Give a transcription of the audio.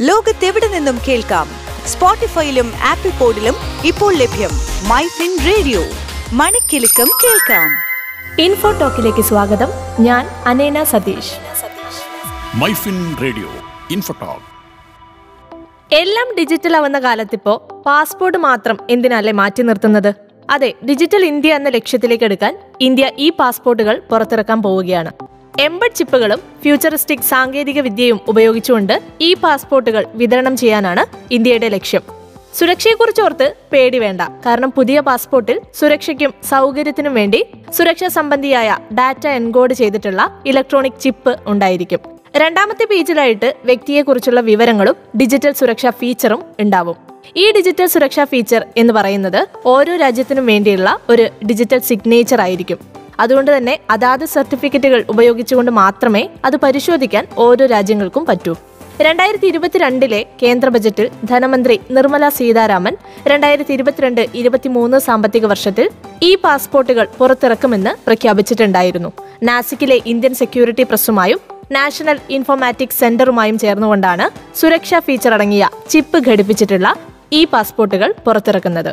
ലോകത്തെവിടെ നിന്നും കേൾക്കാം? സ്പോട്ടിഫൈയിലും ആപ്പിൾ പോഡിലും ഇപ്പോൾ ലഭ്യം മൈ ഫിൻ റേഡിയോ. മണിക്കിലുക്കം കേൾക്കാം. ഇൻഫോ ടോക്കിലേക്ക് സ്വാഗതം. ഞാൻ അനേന Satheesh. Myfin radio Info Talk. എല്ലാം ഡിജിറ്റൽ ആവുന്ന കാലത്തിപ്പോ പാസ്പോർട്ട് മാത്രം എന്തിനല്ലേ മാറ്റി നിർത്തുന്നത്? അതെ ഡിജിറ്റൽ ഇന്ത്യ എന്ന ലക്ഷ്യത്തിലേക്ക് എടുക്കാൻ ഇന്ത്യ ഈ പാസ്പോർട്ടുകൾ പുറത്തിറക്കാൻ പോവുകയാണ്. എംബഡ് ചിപ്പുകളും ഫ്യൂച്ചറിസ്റ്റിക് സാങ്കേതിക വിദ്യയും ഉപയോഗിച്ചുകൊണ്ട് ഈ പാസ്പോർട്ടുകൾ വിതരണം ചെയ്യാനാണ് ഇന്ത്യയുടെ ലക്ഷ്യം. സുരക്ഷയെക്കുറിച്ച് ഓർത്ത് പേടി വേണ്ട. കാരണം പുതിയ പാസ്പോർട്ടിൽ സുരക്ഷയ്ക്കും സൗകര്യത്തിനും വേണ്ടി സുരക്ഷാ സംബന്ധിയായ ഡാറ്റ എൻകോഡ് ചെയ്തിട്ടുള്ള ഇലക്ട്രോണിക് ചിപ്പ് ഉണ്ടായിരിക്കും. രണ്ടാമത്തെ പേജിലായിട്ട് വ്യക്തിയെക്കുറിച്ചുള്ള വിവരങ്ങളും ഡിജിറ്റൽ സുരക്ഷാ ഫീച്ചറും ഉണ്ടാവും. ഈ ഡിജിറ്റൽ സുരക്ഷാ ഫീച്ചർ എന്ന് പറയുന്നത് ഓരോ രാജ്യത്തിനും വേണ്ടിയുള്ള ഒരു ഡിജിറ്റൽ സിഗ്നേച്ചർ ആയിരിക്കും അതുകൊണ്ട് തന്നെ അതാത് സർട്ടിഫിക്കറ്റുകൾ ഉപയോഗിച്ചുകൊണ്ട് മാത്രമേ അത് പരിശോധിക്കാൻ ഓരോ രാജ്യങ്ങൾക്കും പറ്റൂ. രണ്ടായിരത്തി ഇരുപത്തിരണ്ടിലെ കേന്ദ്ര ബജറ്റിൽ ധനമന്ത്രി നിർമ്മല സീതാരാമൻ രണ്ടായിരത്തി ഇരുപത്തിരണ്ട് ഇരുപത്തിമൂന്ന് സാമ്പത്തിക വർഷത്തിൽ ഈ പാസ്പോർട്ടുകൾ പുറത്തിറക്കുമെന്ന് പ്രഖ്യാപിച്ചിട്ടുണ്ടായിരുന്നു. നാസിക്കിലെ ഇന്ത്യൻ സെക്യൂരിറ്റി പ്രസ്സുമായും നാഷണൽ ഇൻഫോമാറ്റിക് സെന്ററുമായും ചേർന്നുകൊണ്ടാണ് സുരക്ഷാ ഫീച്ചർ അടങ്ങിയ ചിപ്പ് ഘടിപ്പിച്ചിട്ടുള്ള ഈ പാസ്പോർട്ടുകൾ പുറത്തിറക്കുന്നത്.